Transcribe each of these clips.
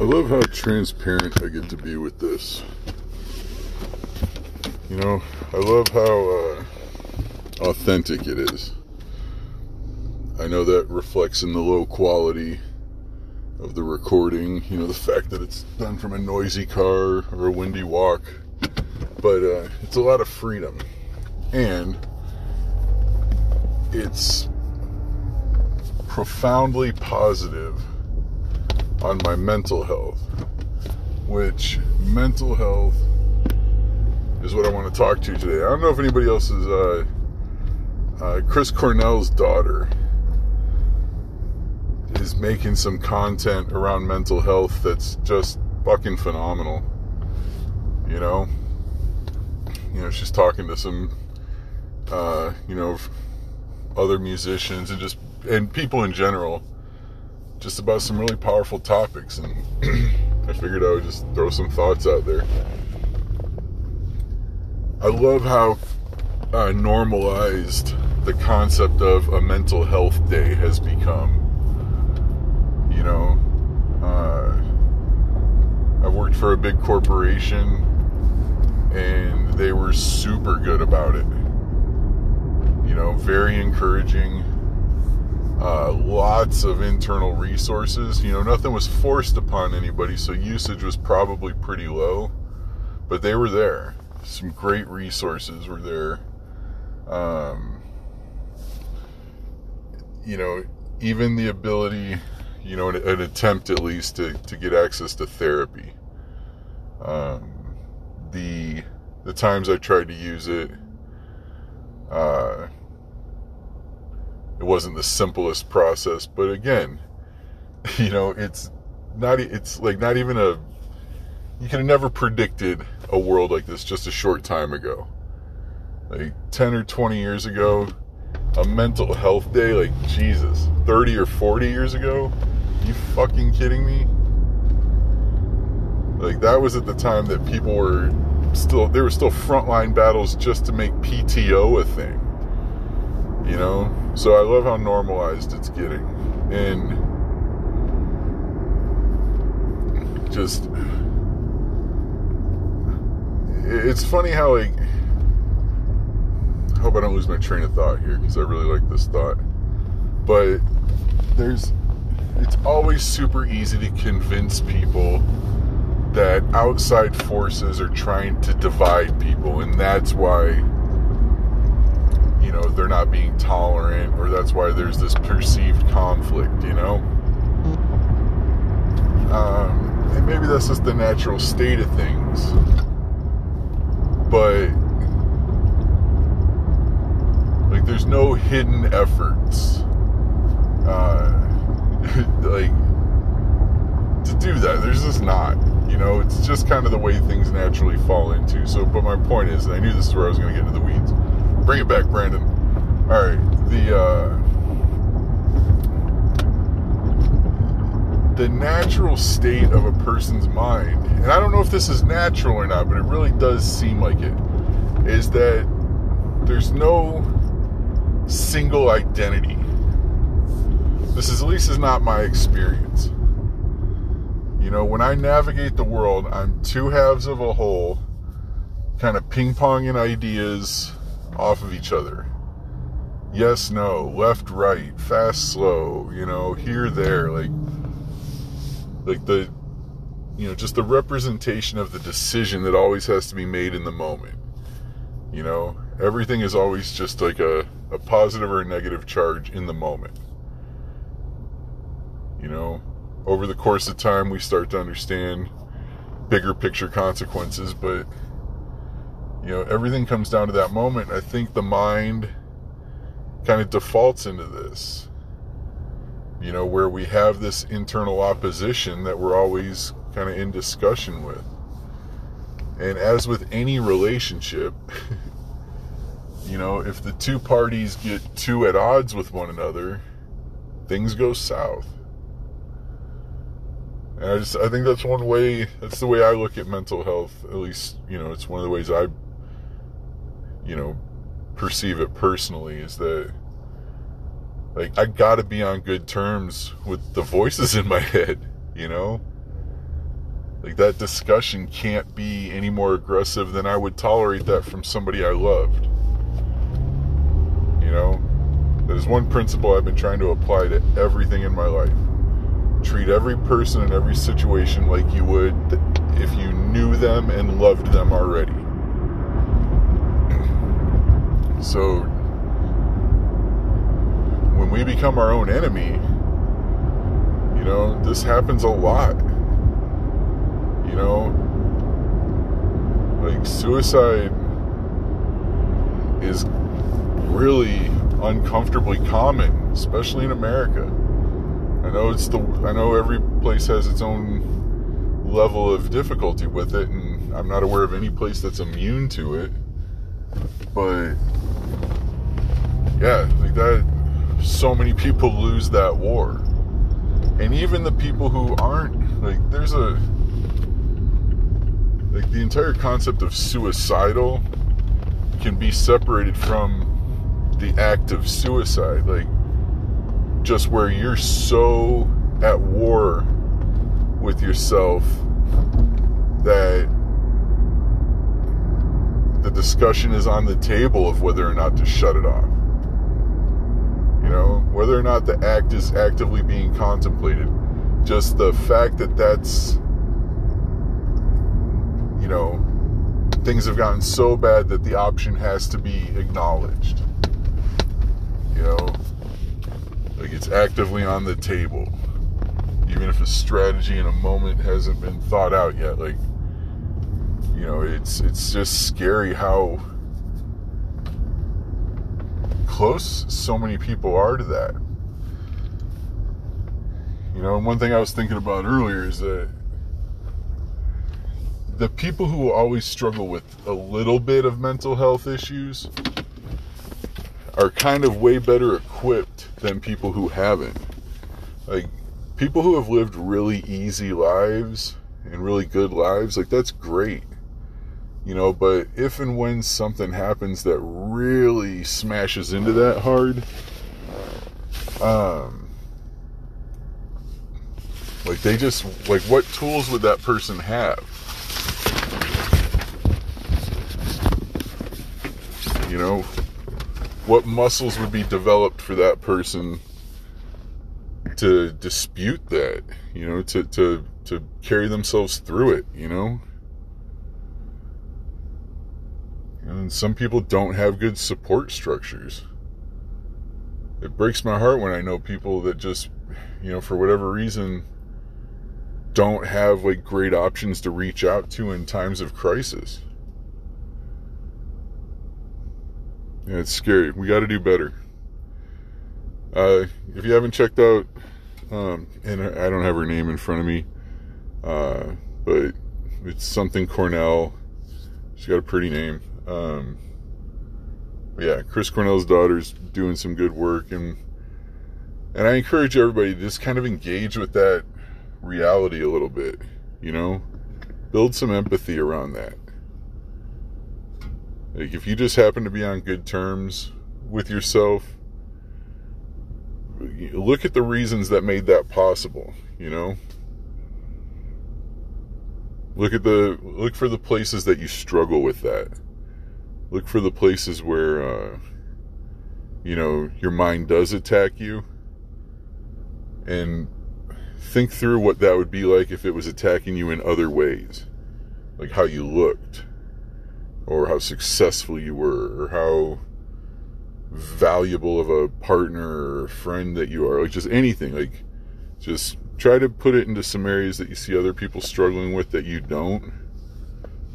I love how transparent I get to be with this. You know, I love how uh, authentic it is. I know that reflects in the low quality of the recording, you know, the fact that it's done from a noisy car or a windy walk. But uh, it's a lot of freedom. And it's profoundly positive on my mental health, which mental health is what I want to talk to you today. I don't know if anybody else is uh, uh, Chris Cornell's daughter is making some content around mental health that's just fucking phenomenal. You know, you know, she's talking to some, uh, you know, other musicians and just and people in general just about some really powerful topics, and I figured I would just throw some thoughts out there. I love how uh, normalized the concept of a mental health day has become. You know, uh, I've worked for a big corporation, and they were super good about it. You know, very encouraging uh, lots of internal resources. You know, nothing was forced upon anybody, so usage was probably pretty low, but they were there. Some great resources were there. Um, you know, even the ability, you know, an, an, attempt at least to, to get access to therapy. Um, the the times I tried to use it, uh, it wasn't the simplest process, but again, you know, it's not it's like not even a you could have never predicted a world like this just a short time ago. Like 10 or 20 years ago, a mental health day like Jesus, 30 or 40 years ago? You fucking kidding me? Like that was at the time that people were still there were still frontline battles just to make PTO a thing. You know? So I love how normalized it's getting. And just it's funny how like I hope I don't lose my train of thought here because I really like this thought. But there's it's always super easy to convince people that outside forces are trying to divide people and that's why you know they're not being tolerant or that's why there's this perceived conflict you know? Um, and maybe that's just the natural state of things. But like there's no hidden efforts uh, like to do that. There's just not you know? It's just kind of the way things naturally fall into. So but my point is and i knew this is where i was going to get into the weeds Bring it back, Brandon. All right, the uh, the natural state of a person's mind, and I don't know if this is natural or not, but it really does seem like it, is that there's no single identity. This is at least is not my experience. You know, when I navigate the world, I'm two halves of a whole, kind of ping ponging ideas, off of each other. Yes, no, left, right, fast, slow, you know, here, there, like, like the, you know, just the representation of the decision that always has to be made in the moment. You know, everything is always just like a, a positive or a negative charge in the moment. You know, over the course of time, we start to understand bigger picture consequences, but you know, everything comes down to that moment. I think the mind kind of defaults into this, you know, where we have this internal opposition that we're always kind of in discussion with. And as with any relationship, you know, if the two parties get too at odds with one another, things go south. And I just I think that's one way that's the way I look at mental health. At least, you know, it's one of the ways I you know, perceive it personally is that like I got to be on good terms with the voices in my head, you know? Like that discussion can't be any more aggressive than I would tolerate that from somebody I loved. You know, that is one principle I've been trying to apply to everything in my life. Treat every person in every situation like you would if you knew them and loved them already. So, when we become our own enemy, you know, this happens a lot. You know, like suicide is really uncomfortably common, especially in America. I know it's the I know every place has its own level of difficulty with it and I'm not aware of any place that's immune to it. But yeah, like that so many people lose that war. And even the people who aren't like there's a like the entire concept of suicidal can be separated from the act of suicide like just where you're so at war with yourself that the discussion is on the table of whether or not to shut it off you know whether or not the act is actively being contemplated just the fact that that's you know, things have gotten so bad that the option has to be acknowledged. You know, like it's actively on the table. Even if a strategy in a moment hasn't been thought out yet, like you know, it's it's just scary how close so many people are to that. You know, and one thing I was thinking about earlier is that the people who always struggle with a little bit of mental health issues are kind of way better equipped than people who haven't. Like, people who have lived really easy lives and really good lives, like, that's great. You know, but if and when something happens that really smashes into that hard, um, like they just, like, what tools would that person have? You know, what muscles would be developed for that person to dispute that, you know, to, to, to carry themselves through it, you know? And some people don't have good support structures. It breaks my heart when I know people that just, you know, for whatever reason, don't have like great options to reach out to in times of crisis. Yeah, it's scary. We got to do better. Uh, if you haven't checked out, um, and I don't have her name in front of me, uh, but it's something Cornell. She's got a pretty name. Um, yeah, Chris Cornell's daughter's doing some good work, and and I encourage everybody to just kind of engage with that reality a little bit. You know, build some empathy around that. Like if you just happen to be on good terms with yourself, look at the reasons that made that possible, you know? Look at the look for the places that you struggle with that. Look for the places where uh you know, your mind does attack you. And think through what that would be like if it was attacking you in other ways. Like how you looked or how successful you were or how valuable of a partner or friend that you are. Like just anything. Like just try to put it into some areas that you see other people struggling with that you don't.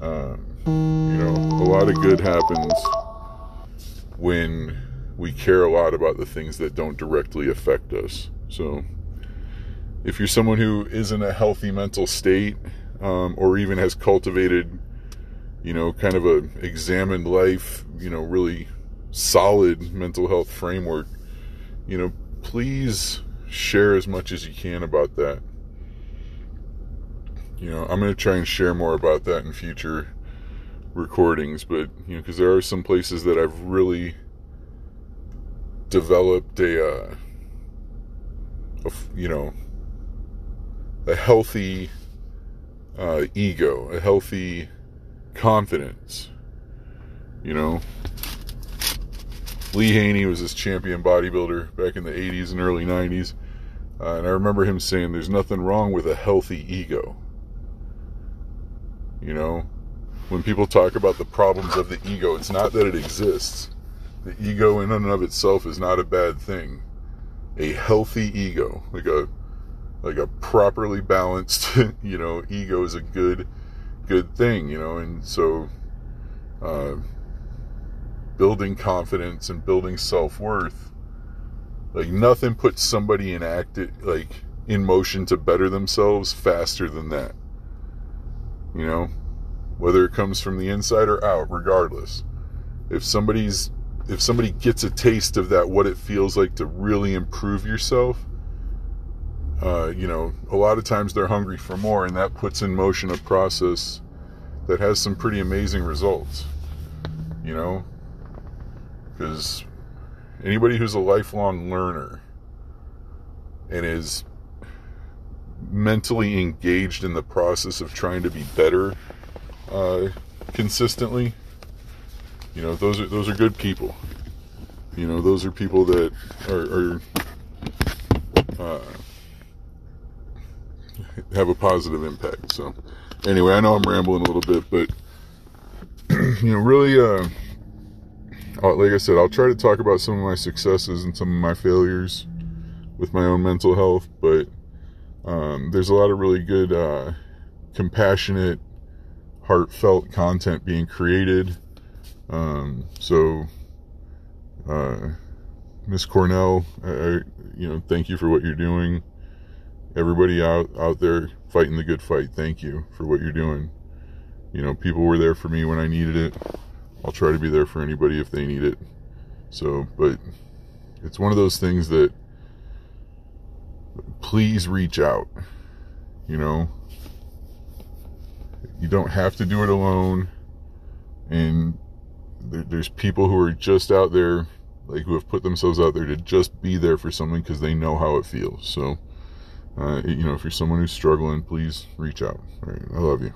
Um, you know a lot of good happens when we care a lot about the things that don't directly affect us so if you're someone who is in a healthy mental state um, or even has cultivated you know, kind of a examined life, you know, really solid mental health framework, you know, please share as much as you can about that. You know, I'm going to try and share more about that in future recordings, but, you know, because there are some places that I've really developed a, uh, a you know, a healthy uh, ego, a healthy confidence. You know, Lee Haney was this champion bodybuilder back in the 80s and early 90s. Uh, and I remember him saying there's nothing wrong with a healthy ego. You know, when people talk about the problems of the ego, it's not that it exists. The ego in and of itself is not a bad thing. A healthy ego, like a like a properly balanced, you know, ego is a good good thing, you know, and so uh, building confidence and building self-worth like nothing puts somebody in act like in motion to better themselves faster than that you know whether it comes from the inside or out regardless. If somebody's if somebody gets a taste of that what it feels like to really improve yourself uh, you know a lot of times they're hungry for more and that puts in motion a process that has some pretty amazing results you know? Because anybody who's a lifelong learner and is mentally engaged in the process of trying to be better uh, consistently, you know, those are those are good people. You know, those are people that are, are uh, have a positive impact. So, anyway, I know I'm rambling a little bit, but you know, really. Uh, uh, like I said, I'll try to talk about some of my successes and some of my failures with my own mental health, but um, there's a lot of really good, uh, compassionate, heartfelt content being created. Um, so, uh, Miss Cornell, I, I, you know, thank you for what you're doing. Everybody out out there fighting the good fight, thank you for what you're doing. You know, people were there for me when I needed it. I'll try to be there for anybody if they need it. So, but it's one of those things that please reach out. You know, you don't have to do it alone. And there, there's people who are just out there, like who have put themselves out there to just be there for someone because they know how it feels. So, uh, you know, if you're someone who's struggling, please reach out. All right, I love you.